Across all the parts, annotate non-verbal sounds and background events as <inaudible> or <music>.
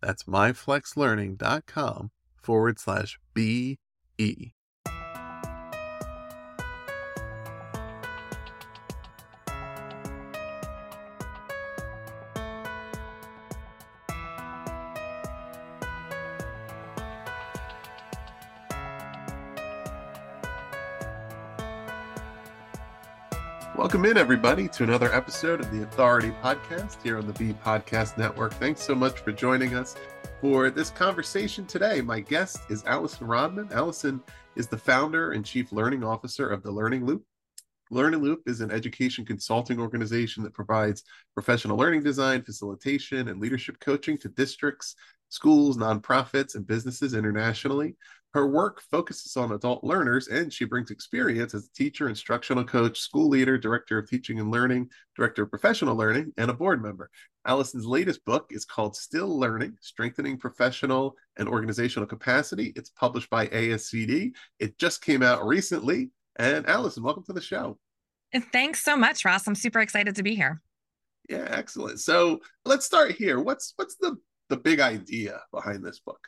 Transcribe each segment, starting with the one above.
That's myflexlearning.com forward slash BE. Welcome in, everybody, to another episode of the Authority Podcast here on the Be Podcast Network. Thanks so much for joining us for this conversation today. My guest is Allison Rodman. Allison is the founder and chief learning officer of the Learning Loop. Learning Loop is an education consulting organization that provides professional learning design, facilitation, and leadership coaching to districts, schools, nonprofits, and businesses internationally. Her work focuses on adult learners, and she brings experience as a teacher, instructional coach, school leader, director of teaching and learning, director of professional learning, and a board member. Allison's latest book is called Still Learning Strengthening Professional and Organizational Capacity. It's published by ASCD. It just came out recently. And Allison, welcome to the show. Thanks so much, Ross. I'm super excited to be here. Yeah, excellent. So let's start here. What's what's the the big idea behind this book?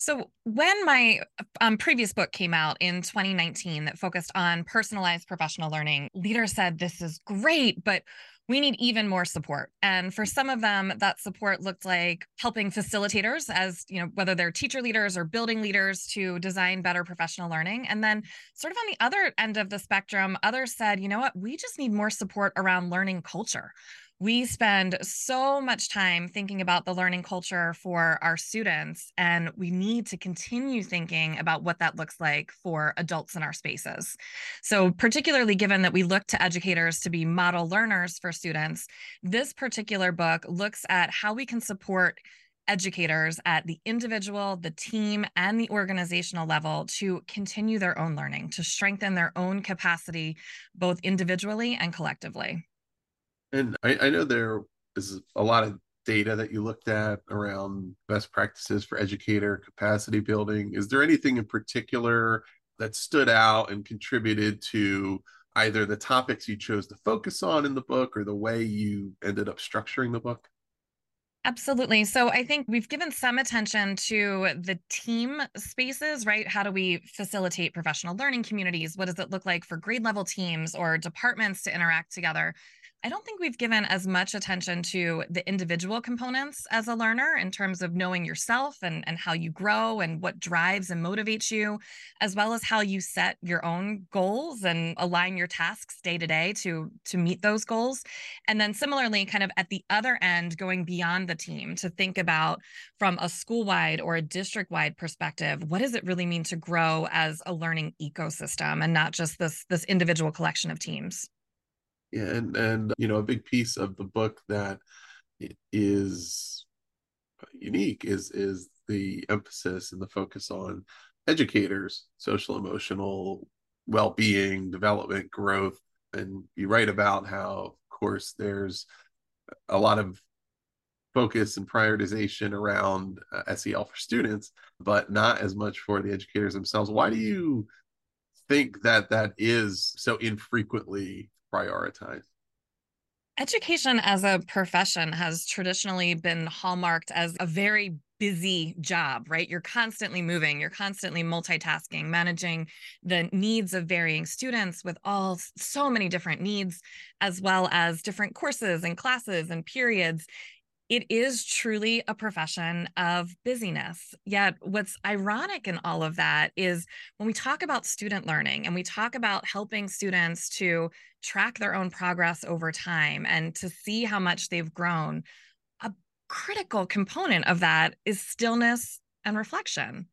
So, when my um, previous book came out in 2019 that focused on personalized professional learning, leaders said, This is great, but we need even more support. And for some of them, that support looked like helping facilitators, as you know, whether they're teacher leaders or building leaders, to design better professional learning. And then, sort of on the other end of the spectrum, others said, You know what, we just need more support around learning culture we spend so much time thinking about the learning culture for our students, and we need to continue thinking about what that looks like for adults in our spaces. So, particularly given that we look to educators to be model learners for students, this particular book looks at how we can support educators at the individual, the team, and the organizational level to continue their own learning, to strengthen their own capacity, both individually and collectively. And I, I know there is a lot of data that you looked at around best practices for educator capacity building. Is there anything in particular that stood out and contributed to either the topics you chose to focus on in the book or the way you ended up structuring the book? Absolutely. So I think we've given some attention to the team spaces, right? How do we facilitate professional learning communities? What does it look like for grade level teams or departments to interact together? I don't think we've given as much attention to the individual components as a learner in terms of knowing yourself and, and how you grow and what drives and motivates you, as well as how you set your own goals and align your tasks day to day to to meet those goals. And then similarly, kind of at the other end, going beyond the team to think about from a school-wide or a district-wide perspective, what does it really mean to grow as a learning ecosystem and not just this this individual collection of teams? Yeah, and and you know a big piece of the book that is unique is is the emphasis and the focus on educators, social emotional well-being, development, growth, and you write about how, of course, there's a lot of focus and prioritization around uh, SEL for students, but not as much for the educators themselves. Why do you think that that is so infrequently prioritized? Education as a profession has traditionally been hallmarked as a very busy job, right? You're constantly moving, you're constantly multitasking, managing the needs of varying students with all so many different needs, as well as different courses and classes and periods it is truly a profession of busyness. Yet, what's ironic in all of that is when we talk about student learning and we talk about helping students to track their own progress over time and to see how much they've grown, a critical component of that is stillness and reflection.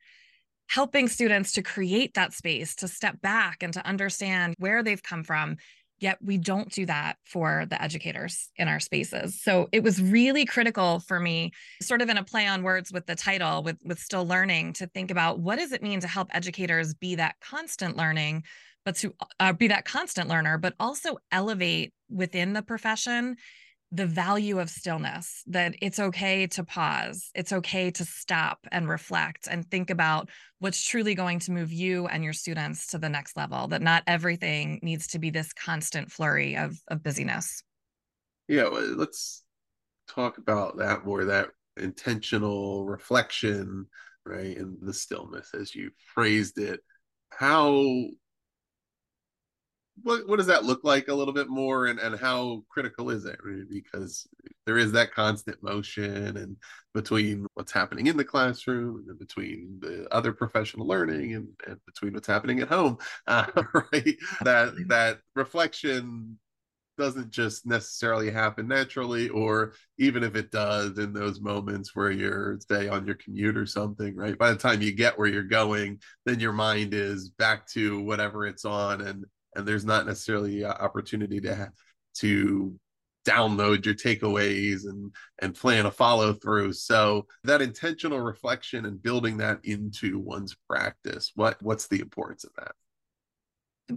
Helping students to create that space, to step back and to understand where they've come from Yet we don't do that for the educators in our spaces. So it was really critical for me, sort of in a play on words with the title, with, with still learning, to think about what does it mean to help educators be that constant learning, but to uh, be that constant learner, but also elevate within the profession the value of stillness that it's okay to pause it's okay to stop and reflect and think about what's truly going to move you and your students to the next level that not everything needs to be this constant flurry of, of busyness. Yeah well, let's talk about that more that intentional reflection right and the stillness as you phrased it. How what what does that look like a little bit more and and how critical is it? Because there is that constant motion and between what's happening in the classroom and between the other professional learning and, and between what's happening at home <laughs> uh, right? That that reflection doesn't just necessarily happen naturally or even if it does in those moments where you're say on your commute or something right? By the time you get where you're going then your mind is back to whatever it's on and and there's not necessarily an opportunity to to download your takeaways and and plan a follow through so that intentional reflection and building that into one's practice what what's the importance of that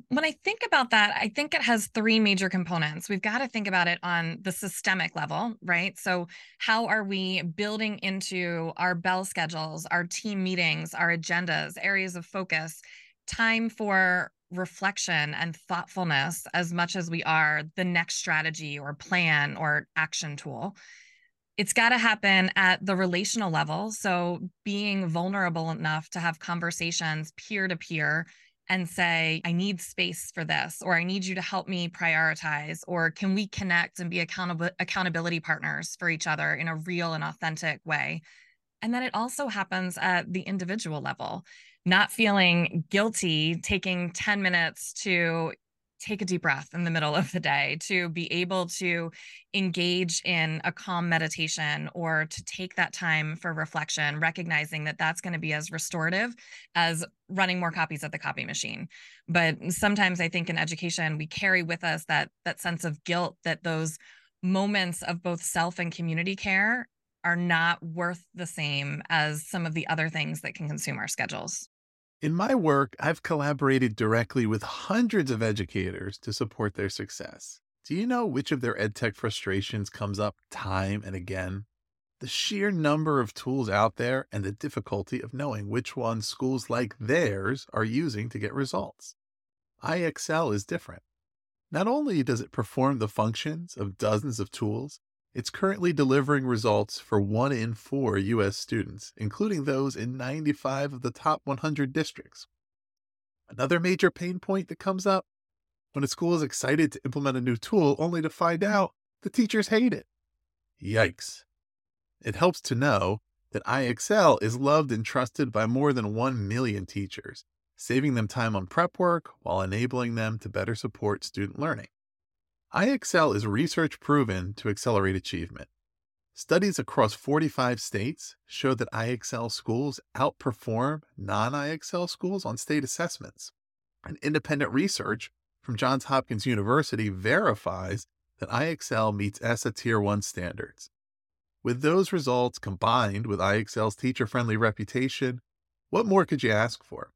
when I think about that, I think it has three major components. We've got to think about it on the systemic level, right? So, how are we building into our bell schedules, our team meetings, our agendas, areas of focus, time for reflection and thoughtfulness as much as we are the next strategy or plan or action tool. It's got to happen at the relational level. So, being vulnerable enough to have conversations peer to peer and say, I need space for this, or I need you to help me prioritize, or can we connect and be accountable accountability partners for each other in a real and authentic way? And then it also happens at the individual level not feeling guilty taking 10 minutes to take a deep breath in the middle of the day, to be able to engage in a calm meditation or to take that time for reflection, recognizing that that's going to be as restorative as running more copies at the copy machine. But sometimes I think in education we carry with us that that sense of guilt that those moments of both self and community care are not worth the same as some of the other things that can consume our schedules. In my work, I've collaborated directly with hundreds of educators to support their success. Do you know which of their edtech frustrations comes up time and again? The sheer number of tools out there and the difficulty of knowing which ones schools like theirs are using to get results. IXL is different. Not only does it perform the functions of dozens of tools, it's currently delivering results for one in four U.S. students, including those in 95 of the top 100 districts. Another major pain point that comes up when a school is excited to implement a new tool only to find mm. out the teachers hate it. Yikes. It helps to know that IXL is loved and trusted by more than 1 million teachers, saving them time on prep work while enabling them to better support student learning. IXL is research proven to accelerate achievement. Studies across 45 states show that IXL schools outperform non IXL schools on state assessments. And independent research from Johns Hopkins University verifies that IXL meets ESSA Tier 1 standards. With those results combined with IXL's teacher friendly reputation, what more could you ask for?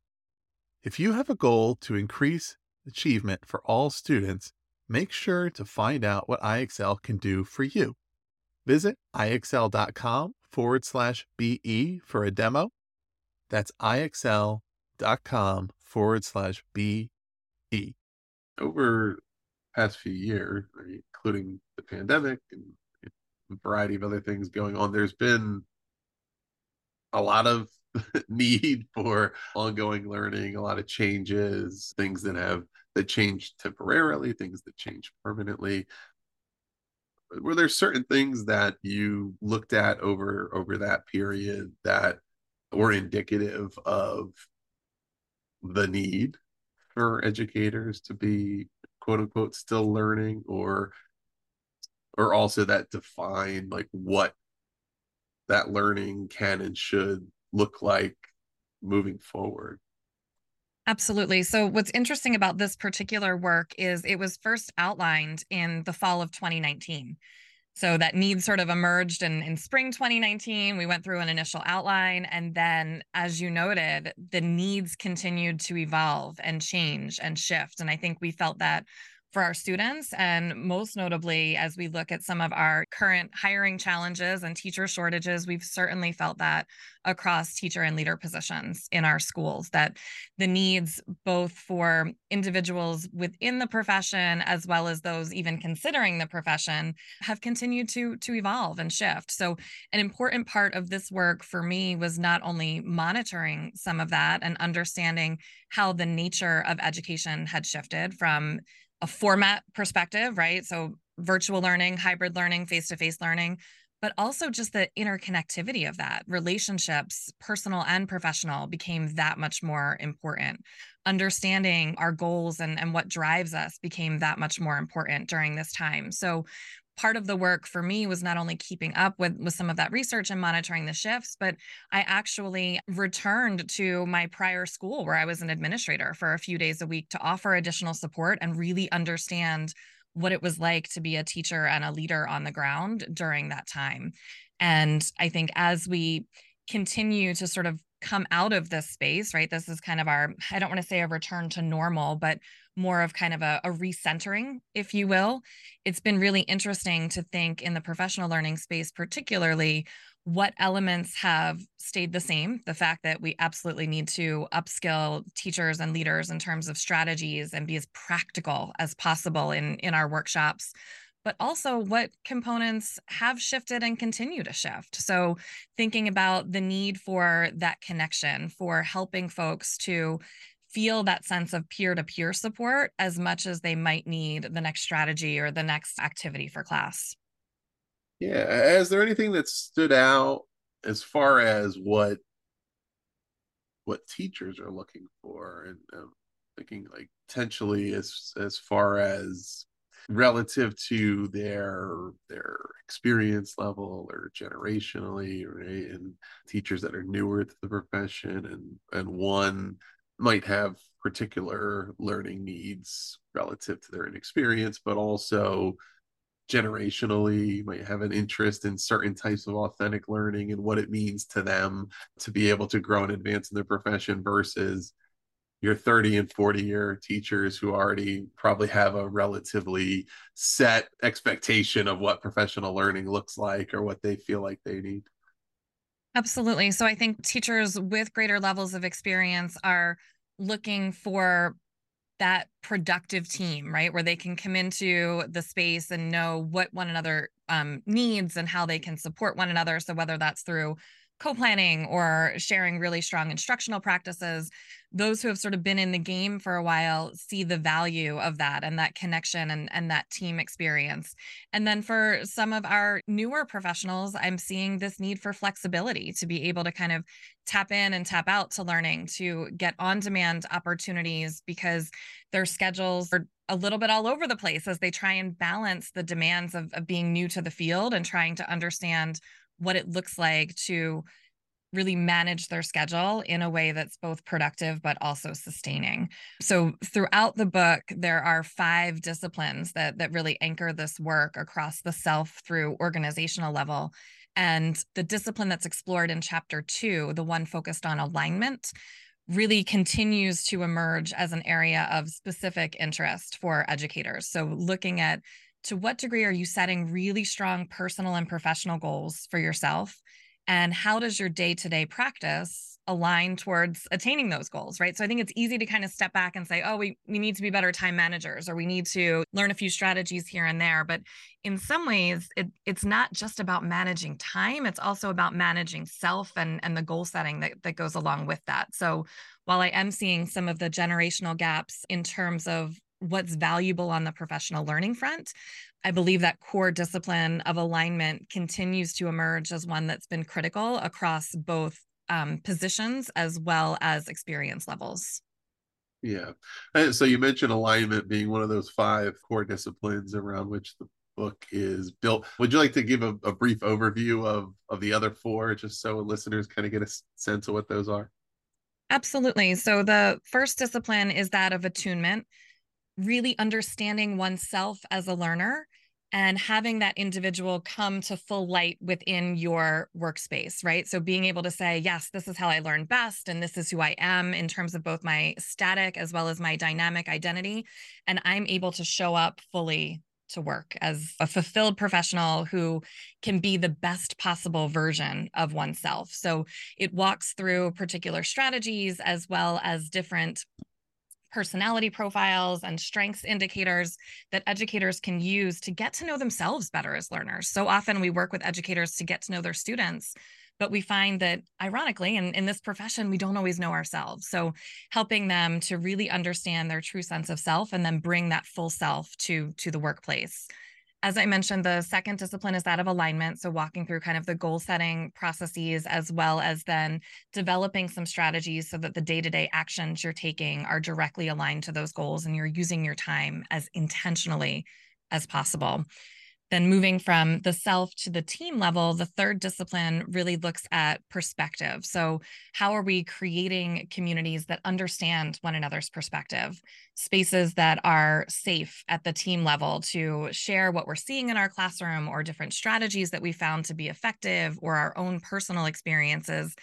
If you have a goal to increase achievement for all students, make sure to find out what IXL can do for you. Visit ixl.com forward slash BE for a demo. That's ixl.com forward slash BE. Over the past few years, including the pandemic and a variety of other things going on, there's been a lot of <laughs> need for ongoing learning, a lot of changes, things that have that change temporarily, things that change permanently. Were there certain things that you looked at over over that period that were indicative of the need for educators to be quote unquote still learning or or also that define like what that learning can and should look like moving forward. Absolutely. So, what's interesting about this particular work is it was first outlined in the fall of 2019. So, that need sort of emerged in, in spring 2019. We went through an initial outline. And then, as you noted, the needs continued to evolve and change and shift. And I think we felt that for our students. And most notably, as we look at some of our current hiring challenges and teacher shortages, we've certainly felt that across teacher and leader positions in our schools, that the needs both for individuals within the profession as well as those even considering the profession have continued to, to evolve and shift. So, an important part of this work for me was not only monitoring some of that and understanding how the nature of education had shifted from a format perspective, right? So virtual learning, hybrid learning, face to face learning, but also just the interconnectivity of that. Relationships, personal and professional, became that much more important. Understanding our goals and, and what drives us became that much more important during this time. So part of the work for me was not only keeping up with with some of that research and monitoring the shifts but i actually returned to my prior school where i was an administrator for a few days a week to offer additional support and really understand what it was like to be a teacher and a leader on the ground during that time. And i think as we continue to sort of come out of this space right this is kind of our i don't want to say a return to normal but more of kind of a, a recentering, if you will. It's been really interesting to think in the professional learning space, particularly what elements have stayed the same. The fact that we absolutely need to upskill teachers and leaders in terms of strategies and be as practical as possible in, in our workshops but also what components have shifted and continue to shift. So, thinking about the need for that connection, for helping folks to feel that sense of peer to peer support as much as they might need the next strategy or the next activity for class. Yeah. Is there anything that stood out as far as what what teachers are looking for and um, thinking like potentially as as far as relative to their their experience level or generationally right and teachers that are newer to the profession and and one might have particular learning needs relative to their inexperience, but also generationally might have an interest in certain types of authentic learning and what it means to them to be able to grow and advance in their profession versus your 30 and 40 year teachers who already probably have a relatively set expectation of what professional learning looks like or what they feel like they need. Absolutely. So I think teachers with greater levels of experience are looking for that productive team, right? Where they can come into the space and know what one another um, needs and how they can support one another. So, whether that's through co planning or sharing really strong instructional practices, those who have sort of been in the game for a while see the value of that and that connection and, and that team experience. And then for some of our newer professionals, I'm seeing this need for flexibility to be able to kind of tap in and tap out to learning, to get on demand opportunities because their schedules are a little bit all over the place as they try and balance the demands of, of being new to the field and trying to understand what it looks like to really manage their schedule in a way that's both productive but also sustaining. So throughout the book there are five disciplines that that really anchor this work across the self through organizational level. And the discipline that's explored in chapter 2, the one focused on alignment, really continues to emerge as an area of specific interest for educators. So looking at to what degree are you setting really strong personal and professional goals for yourself? And how does your day to day practice align towards attaining those goals, right? So I think it's easy to kind of step back and say, oh, we, we need to be better time managers or we need to learn a few strategies here and there. But in some ways, it, it's not just about managing time, it's also about managing self and, and the goal setting that, that goes along with that. So while I am seeing some of the generational gaps in terms of what's valuable on the professional learning front. I believe that core discipline of alignment continues to emerge as one that's been critical across both um, positions as well as experience levels. Yeah. And so you mentioned alignment being one of those five core disciplines around which the book is built. Would you like to give a, a brief overview of, of the other four, just so listeners kind of get a sense of what those are? Absolutely. So the first discipline is that of attunement, really understanding oneself as a learner and having that individual come to full light within your workspace, right? So being able to say, yes, this is how I learn best, and this is who I am in terms of both my static as well as my dynamic identity. And I'm able to show up fully to work as a fulfilled professional who can be the best possible version of oneself. So it walks through particular strategies as well as different personality profiles and strengths indicators that educators can use to get to know themselves better as learners. So often we work with educators to get to know their students, but we find that ironically in, in this profession we don't always know ourselves so helping them to really understand their true sense of self and then bring that full self to to the workplace as I mentioned, the second discipline is that of alignment. So, walking through kind of the goal setting processes, as well as then developing some strategies so that the day to day actions you're taking are directly aligned to those goals and you're using your time as intentionally as possible. Then moving from the self to the team level, the third discipline really looks at perspective. So, how are we creating communities that understand one another's perspective, spaces that are safe at the team level to share what we're seeing in our classroom or different strategies that we found to be effective or our own personal experiences,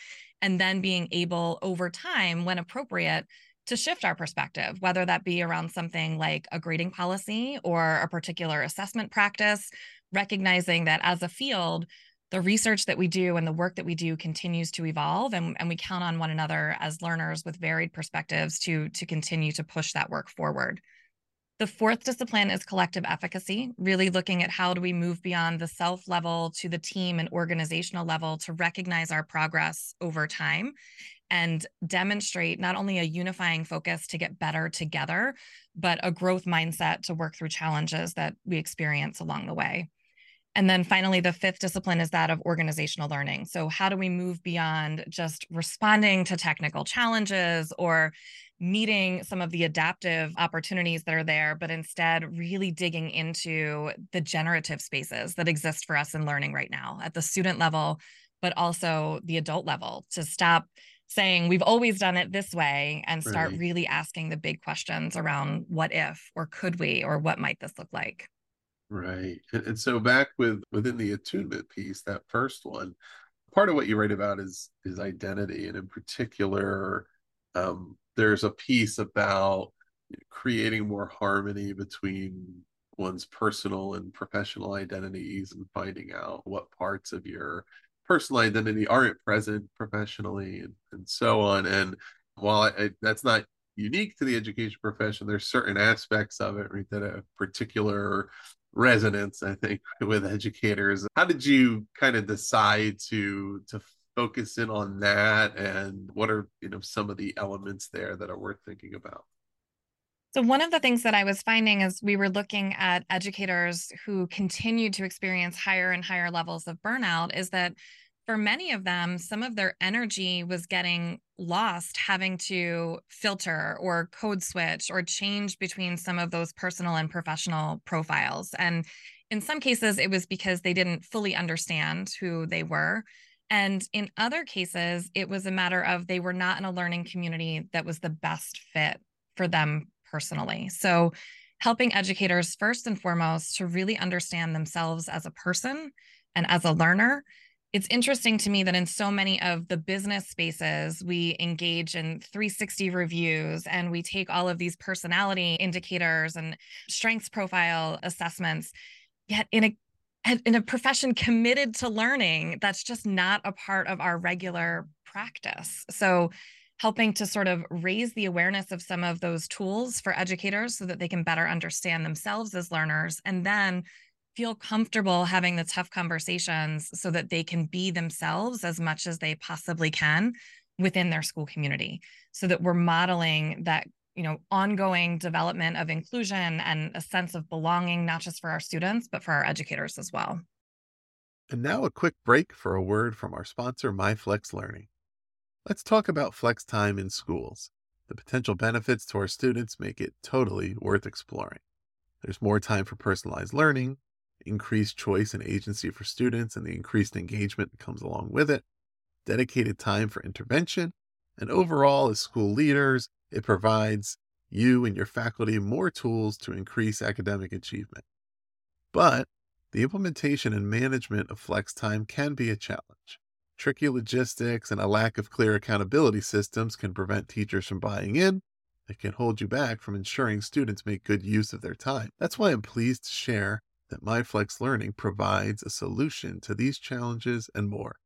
and then being able over time, when appropriate, to shift our perspective, whether that be around something like a grading policy or a particular assessment practice, recognizing that as a field, the research that we do and the work that we do continues to evolve and, and we count on one another as learners with varied perspectives to, to continue to push that work forward. The fourth discipline is collective efficacy, really looking at how do we move beyond the self level to the team and organizational level to recognize our progress over time and demonstrate not only a unifying focus to get better together, but a growth mindset to work through challenges that we experience along the way. And then finally, the fifth discipline is that of organizational learning. So, how do we move beyond just responding to technical challenges or meeting some of the adaptive opportunities that are there, but instead really digging into the generative spaces that exist for us in learning right now at the student level, but also the adult level to stop saying we've always done it this way and start right. really asking the big questions around what if or could we or what might this look like right and, and so back with within the attunement piece that first one part of what you write about is is identity and in particular um, there's a piece about creating more harmony between one's personal and professional identities and finding out what parts of your personal identity aren't present professionally and, and so on. And while I, I, that's not unique to the education profession, there's certain aspects of it right, that have particular resonance, I think, with educators. How did you kind of decide to to focus in on that, and what are you know some of the elements there that are worth thinking about? So, one of the things that I was finding as we were looking at educators who continued to experience higher and higher levels of burnout is that for many of them, some of their energy was getting lost having to filter or code switch or change between some of those personal and professional profiles. And in some cases, it was because they didn't fully understand who they were. And in other cases, it was a matter of they were not in a learning community that was the best fit for them personally. So, helping educators first and foremost to really understand themselves as a person and as a learner, it's interesting to me that in so many of the business spaces, we engage in 360 reviews and we take all of these personality indicators and strengths profile assessments. Yet in a in a profession committed to learning, that's just not a part of our regular practice. So helping to sort of raise the awareness of some of those tools for educators so that they can better understand themselves as learners and then feel comfortable having the tough conversations so that they can be themselves as much as they possibly can within their school community. So that we're modeling that you know ongoing development of inclusion and a sense of belonging not just for our students but for our educators as well. And now a quick break for a word from our sponsor myflex learning let's talk about flex time in schools the potential benefits to our students make it totally worth exploring there's more time for personalized learning increased choice and agency for students and the increased engagement that comes along with it, dedicated time for intervention, and overall, as school leaders, it provides you and your faculty more tools to increase academic achievement. But the implementation and management of flex time can be a challenge. Tricky logistics and a lack of clear accountability systems can prevent teachers from buying in. It can hold you back from ensuring students make good use of their time. That's why I'm pleased to share that MyFlex Learning provides a solution to these challenges and more.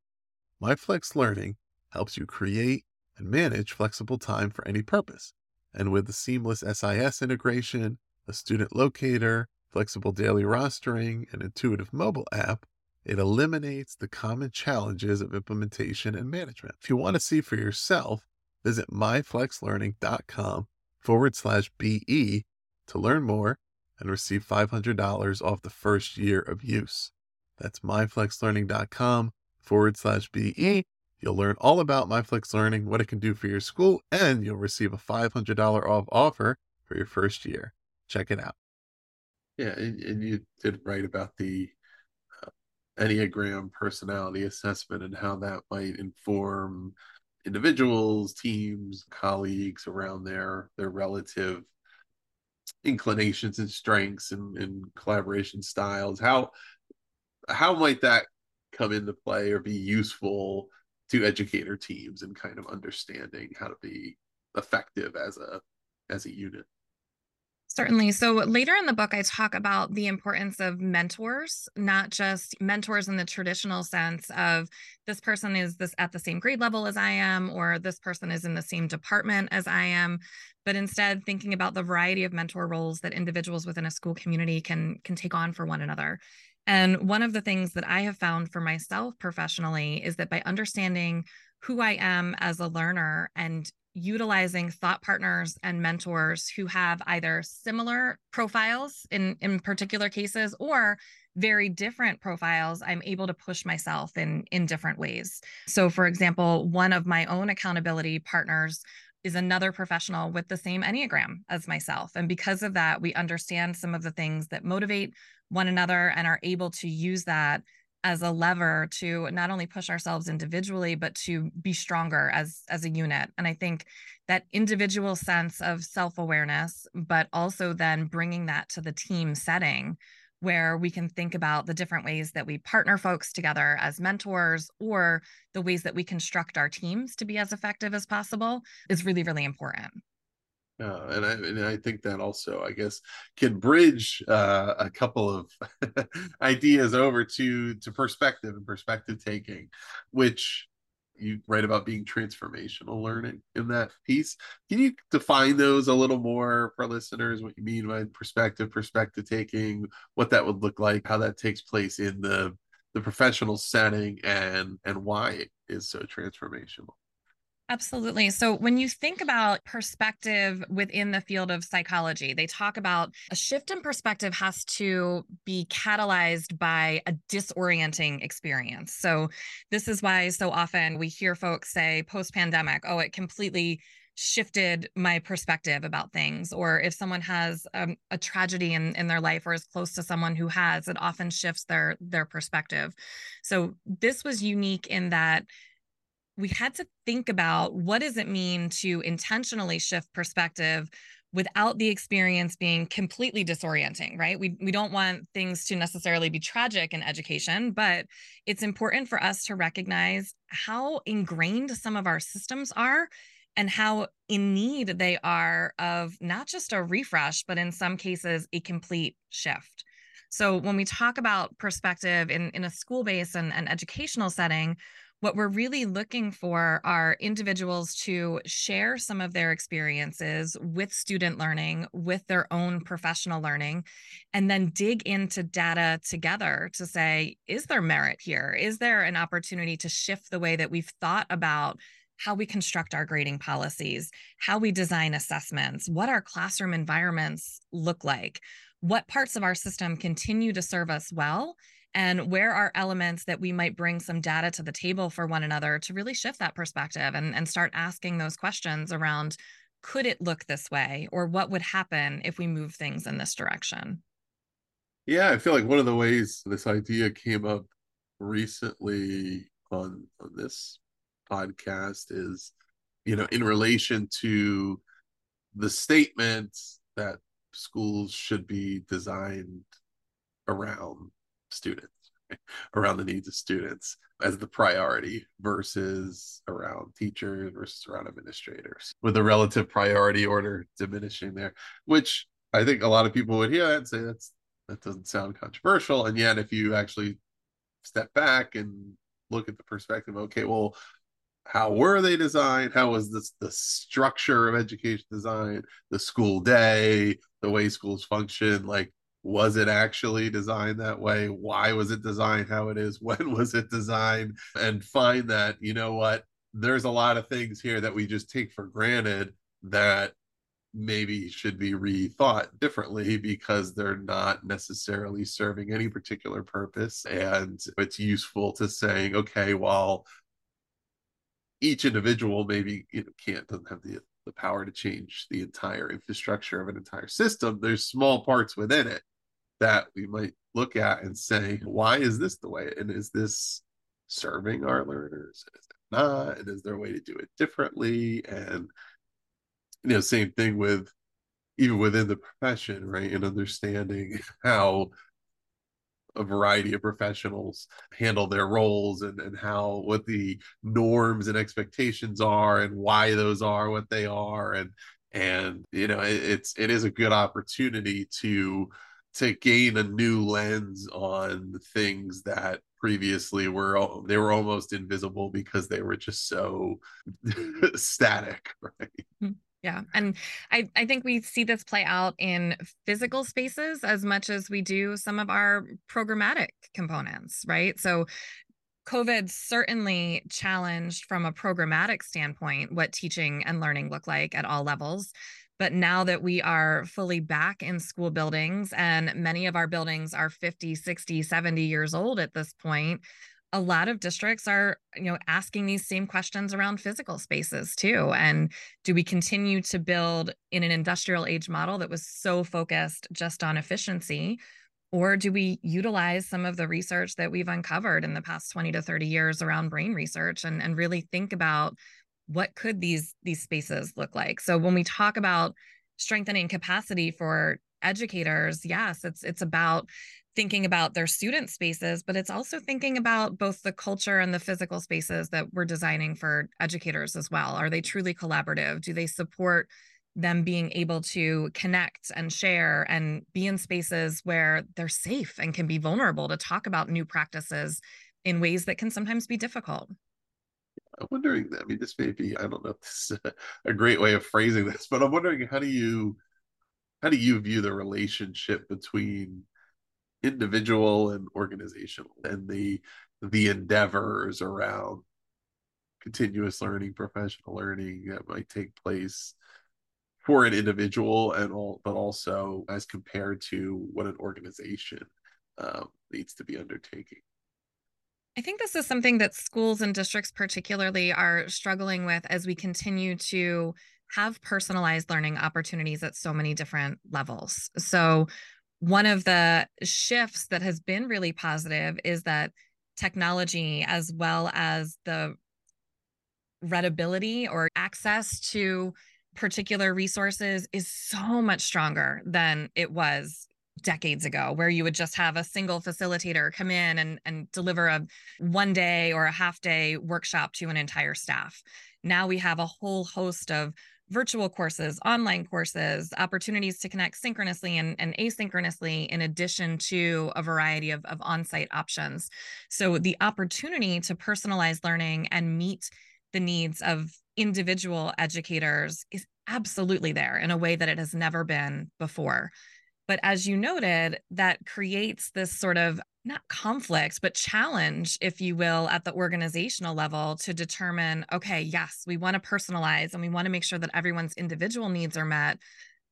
MyFlex Learning helps you create and manage flexible time for any purpose. And with the seamless SIS integration, a student locator, flexible daily rostering, and intuitive mobile app, it eliminates the common challenges of implementation and management. If you want to see for yourself, visit myflexlearning.com forward slash BE to learn more and receive $500 off the first year of use. That's myflexlearning.com forward slash BE. You'll learn all about MyFlex Learning, what it can do for your school, and you'll receive a $500 off offer for your first year. Check it out. Yeah, and, and you did write about the Enneagram personality assessment and how that might inform individuals, teams, colleagues around their their relative inclinations and strengths and, and collaboration styles. How how might that come into play or be useful to educator teams and kind of understanding how to be effective as a as a unit Certainly. So later in the book, I talk about the importance of mentors, not just mentors in the traditional sense of this person is this at the same grade level as I am, or this person is in the same department as I am, but instead thinking about the variety of mentor roles that individuals within a school community can can take on for one another. And one of the things that I have found for myself professionally is that by understanding who I am as a learner and utilizing thought partners and mentors who have either similar profiles in in particular cases or very different profiles i'm able to push myself in in different ways. So for example one of my own accountability partners is another professional with the same enneagram as myself. And because of that we understand some of the things that motivate one another and are able to use that as a lever to not only push ourselves individually but to be stronger as as a unit. And i think that individual sense of self-awareness but also then bringing that to the team setting where we can think about the different ways that we partner folks together as mentors or the ways that we construct our teams to be as effective as possible is really really important uh, and I and I think that also, I guess, can bridge uh, a couple of <laughs> ideas over to to perspective and perspective taking, which you write about being transformational learning in that piece. Can you define those a little more for listeners? What you mean by perspective, perspective taking, what that would look like, how that takes place in the the professional setting, and and why it is so transformational. Absolutely. So, when you think about perspective within the field of psychology, they talk about a shift in perspective has to be catalyzed by a disorienting experience. So, this is why so often we hear folks say post pandemic, oh, it completely shifted my perspective about things. Or if someone has um, a tragedy in, in their life or is close to someone who has, it often shifts their their perspective. So, this was unique in that we had to think about what does it mean to intentionally shift perspective without the experience being completely disorienting, right? We, we don't want things to necessarily be tragic in education, but it's important for us to recognize how ingrained some of our systems are and how in need they are of not just a refresh, but in some cases, a complete shift. So when we talk about perspective in, in a school-based and, and educational setting, what we're really looking for are individuals to share some of their experiences with student learning, with their own professional learning, and then dig into data together to say, is there merit here? Is there an opportunity to shift the way that we've thought about how we construct our grading policies, how we design assessments, what our classroom environments look like, what parts of our system continue to serve us well, and where are elements that we might bring some data to the table for one another to really shift that perspective and, and start asking those questions around could it look this way or what would happen if we move things in this direction? Yeah i feel like one of the ways this idea came up recently on on this podcast is you know in relation to the statement that schools should be designed around students, <laughs> around the needs of students as the priority versus around teachers versus around administrators, with the relative priority order diminishing there, which I think a lot of people would hear that and say that's that doesn't sound controversial. And yet, if you actually step back and look at the perspective, okay, well, how were they designed? How was this the structure of education designed? The school day, the way schools function, like was it actually designed that way? Why was it designed how it is? <laughs> When was it designed? And find that you know what? There's a lot of things here that we just take for granted that maybe should be rethought differently because they're not necessarily serving any particular purpose. And it's useful to saying okay well each individual maybe you know, can't doesn't have the the power to change the entire infrastructure of an entire system there's small parts within it that we might look at and say, why is this the way? And is this serving our learners? Is it not? And is there a way to do it differently? And you know, same thing with even within the profession, right? And understanding <laughs> how a variety of professionals handle their roles and, and how what the norms and expectations are and why those are what they are and and you know it, it's it is a good opportunity to to gain a new lens on things that previously were they were almost invisible because they were just so <laughs> static right hmm. yeah and i i think we see this play out in physical spaces as much as we do some of our programmatic components right so COVID certainly challenged from a programmatic standpoint what teaching and learning look like at all levels. But now that we are fully back in school buildings and many of our buildings are 50, 60, 70 years old at this point, a lot of districts are you know asking these same questions around physical spaces too. And do we continue to build in an industrial age model that was so focused just on efficiency? Or do we utilize some of the research that we've uncovered in the past 20 to 30 years around brain research and, and really think about what could these these spaces look like? So when we talk about strengthening capacity for educators yes it's it's about thinking about their student spaces but it's also thinking about both the culture and the physical spaces that we're designing for educators as well. Are they truly collaborative? Do they support them being able to connect and share and be in spaces where they're safe and can be vulnerable to talk about new practices in ways that can sometimes be difficult I'm wondering, I mean, this may be, I don't know if this is a, a great way of phrasing this, but I'm wondering how do you how do you view the relationship between individual and organizational and the the endeavors around continuous learning professional learning that might take place for an individual and all but also as compared to what an organization um, needs to be undertaking I think this is something that schools and districts, particularly, are struggling with as we continue to have personalized learning opportunities at so many different levels. So, one of the shifts that has been really positive is that technology, as well as the readability or access to particular resources is so much stronger than it was decades ago where you would just have a single facilitator come in and, and deliver a one day or a half day workshop to an entire staff now we have a whole host of virtual courses, online courses, opportunities to connect synchronously and, and asynchronously, in addition to a variety of, of on site options. So, the opportunity to personalize learning and meet the needs of individual educators is absolutely there in a way that it has never been before. But as you noted, that creates this sort of not conflict, but challenge, if you will, at the organizational level to determine okay, yes, we want to personalize and we want to make sure that everyone's individual needs are met,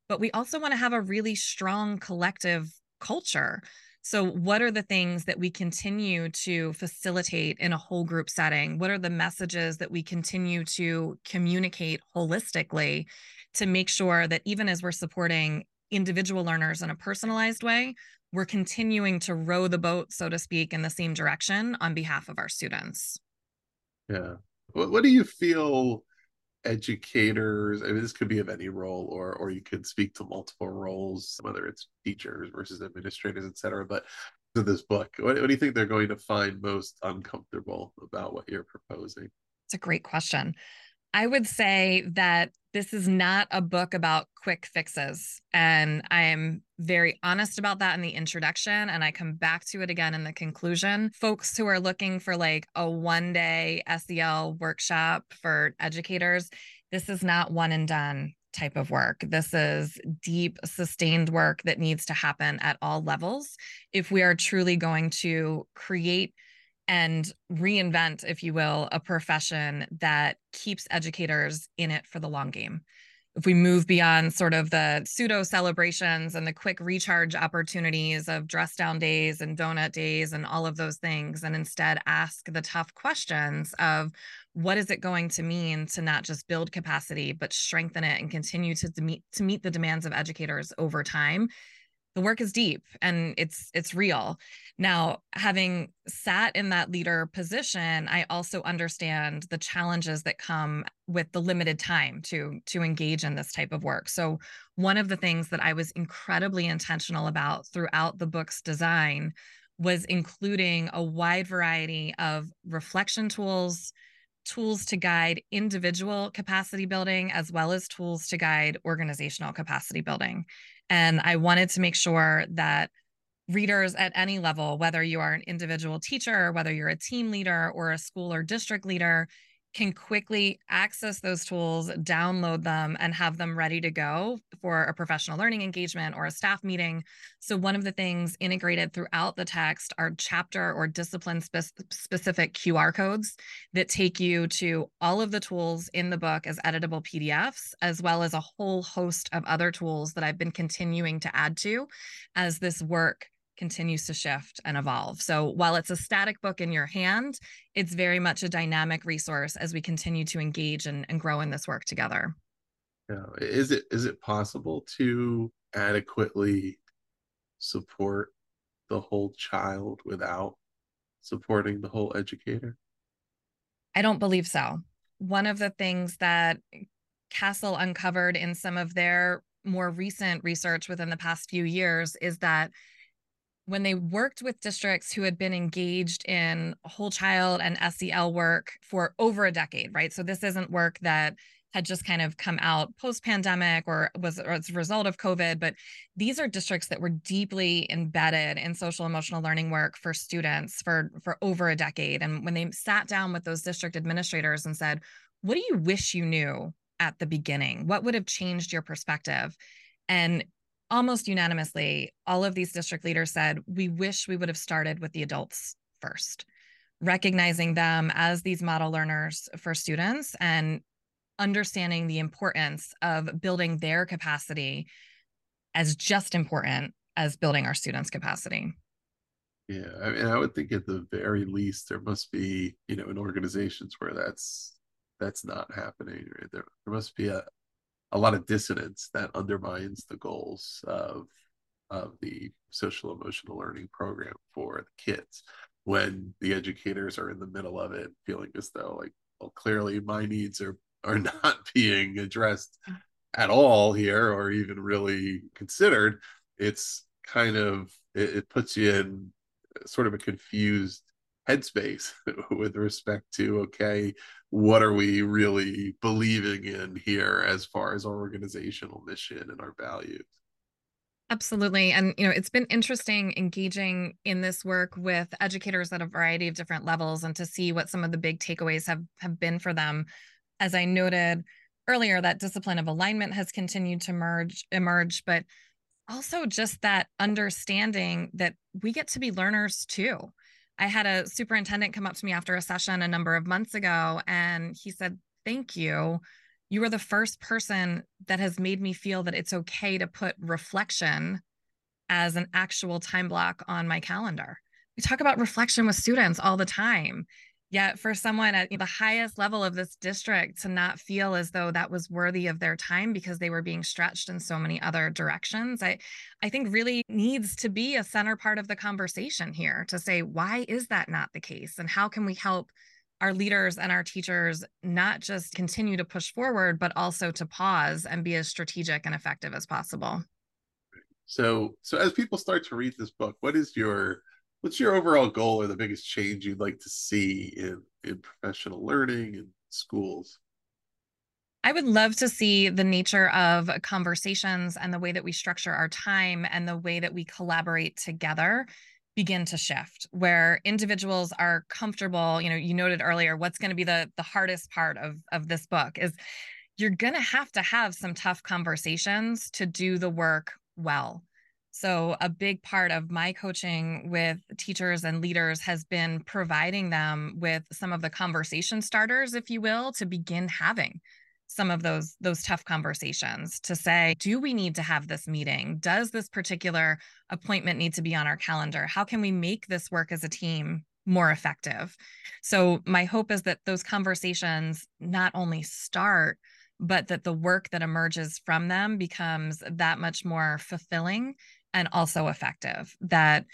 but we also want to have a really strong collective culture. So, what are the things that we continue to facilitate in a whole group setting? What are the messages that we continue to communicate holistically to make sure that even as we're supporting individual learners in a personalized way, we're continuing to row the boat, so to speak, in the same direction on behalf of our students. Yeah. What, what do you feel educators, I mean, this could be of any role, or or you could speak to multiple roles, whether it's teachers versus administrators, et cetera. But to this book, what, what do you think they're going to find most uncomfortable about what you're proposing? It's a great question. I would say that this is not a book about quick fixes. And I am very honest about that in the introduction. And I come back to it again in the conclusion. Folks who are looking for like a one day SEL workshop for educators, this is not one and done type of work. This is deep, sustained work that needs to happen at all levels if we are truly going to create and reinvent, if you will, a profession that keeps educators in it for the long game. If we move beyond sort of the pseudo celebrations and the quick recharge opportunities of dress down days and donut days and all of those things, and instead ask the tough questions of what is it going to mean to not just build capacity, but strengthen it and continue to meet, to meet the demands of educators over time the work is deep and it's it's real. Now having sat in that leader position i also understand the challenges that come with the limited time to to engage in this type of work. So one of the things that i was incredibly intentional about throughout the book's design was including a wide variety of reflection tools tools to guide individual capacity building as well as tools to guide organizational capacity building. And I wanted to make sure that readers at any level, whether you are an individual teacher, whether you're a team leader or a school or district leader, can quickly access those tools, download them, and have them ready to go for a professional learning engagement or a staff meeting. So, one of the things integrated throughout the text are chapter or discipline spe- specific QR codes that take you to all of the tools in the book as editable PDFs, as well as a whole host of other tools that I've been continuing to add to as this work continues to shift and evolve. So while it's a static book in your hand, it's very much a dynamic resource as we continue to engage and, and grow in this work together. Yeah. Is it is it possible to adequately support the whole child without supporting the whole educator? I don't believe so. One of the things that CASEL uncovered in some of their more recent research within the past few years is that when they worked with districts who had been engaged in whole child and SEL work for over a decade, right? So this isn't work that had just kind of come out post pandemic or was or as a result of COVID, but these are districts that were deeply embedded in social emotional learning work for students for for over a decade. And when they sat down with those district administrators and said, "What do you wish you knew at the beginning? What would have changed your perspective?" And almost unanimously, all of these district leaders said, we wish we would have started with the adults first, recognizing them as these model learners for students and understanding the importance of building their capacity as just important as building our students' capacity. Yeah, I mean, I would think at the very least there must be, you know, in organizations where that's that's not happening. Right? There, there must be a, a lot of dissonance that undermines the goals of of the social emotional learning program for the kids when the educators are in the middle of it feeling as though like well clearly my needs are are <laughs> not being addressed at all here or even really considered, it's kind of it, it puts you in sort of a confused headspace <laughs> with respect to okay what are we really believing in here as far as our organizational mission and our values Absolutely. And, you know, it's been interesting engaging in this work with educators at a variety of different levels and to see what some of the big takeaways have, have been for them. As I noted earlier, that discipline of alignment has continued to merge, emerge, but also just that understanding that we get to be learners too. I had a superintendent come up to me after a session a number of months ago and he said, Thank you you are the first person that has made me feel that it's okay to put reflection as an actual time block on my calendar. We talk about reflection with students all the time. Yet, for someone at the highest level of this district to not feel as though that was worthy of their time because they were being stretched in so many other directions, I, I think really needs to be a center part of the conversation here to say, why is that not the case? And how can we help our leaders and our teachers not just continue to push forward, but also to pause and be as strategic and effective as possible. So, so as people start to read this book, what is your what's your overall goal or the biggest change you'd like to see in in professional learning and schools? I would love to see the nature of conversations and the way that we structure our time and the way that we collaborate together begin to shift where individuals are comfortable you know you noted earlier what's going to be the the hardest part of of this book is you're going to have to have some tough conversations to do the work well so a big part of my coaching with teachers and leaders has been providing them with some of the conversation starters if you will to begin having some of those those tough conversations to say do we need to have this meeting? Does this particular appointment need to be on our calendar? How can we make this work as a team more effective? So my hope is that those conversations not only start but that the work that emerges from them becomes that much more fulfilling and also effective that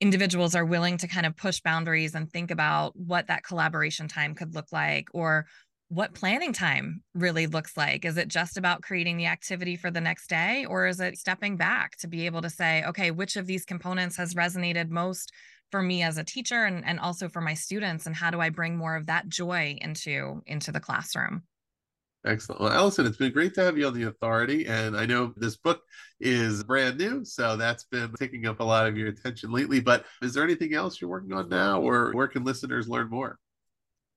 individuals are willing to kind of push boundaries and think about what that collaboration time could look like or what planning time really looks like. Is it just about creating the activity for the next day, or is it stepping back to be able to say, okay, which of these components has resonated most for me as a teacher and, and also for my students? And how do I bring more of that joy into, into the classroom? Excellent. Well, Allison, it's been great to have you on the authority. And I know this book is brand new, so that's been taking up a lot of your attention lately. But is there anything else you're working on now, or where can listeners learn more?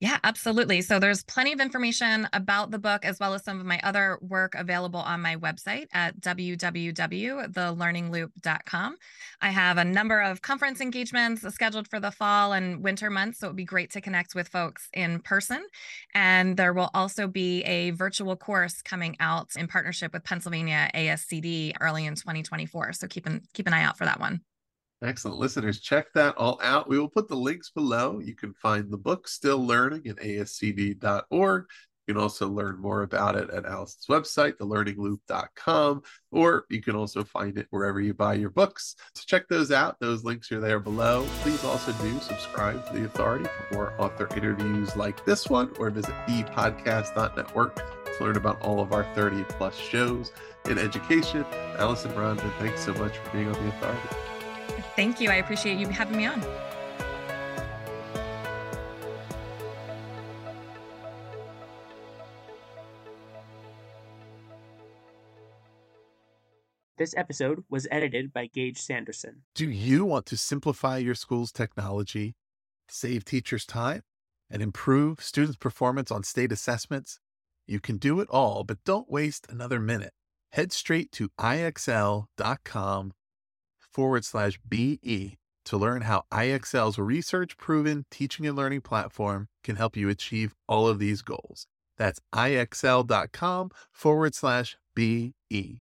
Yeah, absolutely. So there's plenty of information about the book as well as some of my other work available on my website at www.thelearningloop.com. I have a number of conference engagements scheduled for the fall and winter months, so it would be great to connect with folks in person. And there will also be a virtual course coming out in partnership with Pennsylvania ASCD early in 2024. So keep an keep an eye out for that one. Excellent. Listeners, check that all out. We will put the links below. You can find the book Still Learning at ascd.org. You can also learn more about it at Allison's website, thelearningloop.com, or you can also find it wherever you buy your books. So check those out. Those links are there below. Please also do subscribe to The Authority for more author interviews like this one, or visit bepodcast.network to learn about all of our 30 plus shows in education. Allison Rodman, thanks so much for being on The Authority. Thank you. I appreciate you having me on. This episode was edited by Gage Sanderson. Do you want to simplify your school's technology, save teachers time, and improve students' performance on state assessments? You can do it all, but don't waste another minute. Head straight to ixl.com forward slash BE to learn how IXL's research proven teaching and learning platform can help you achieve all of these goals. That's ixl.com forward slash BE.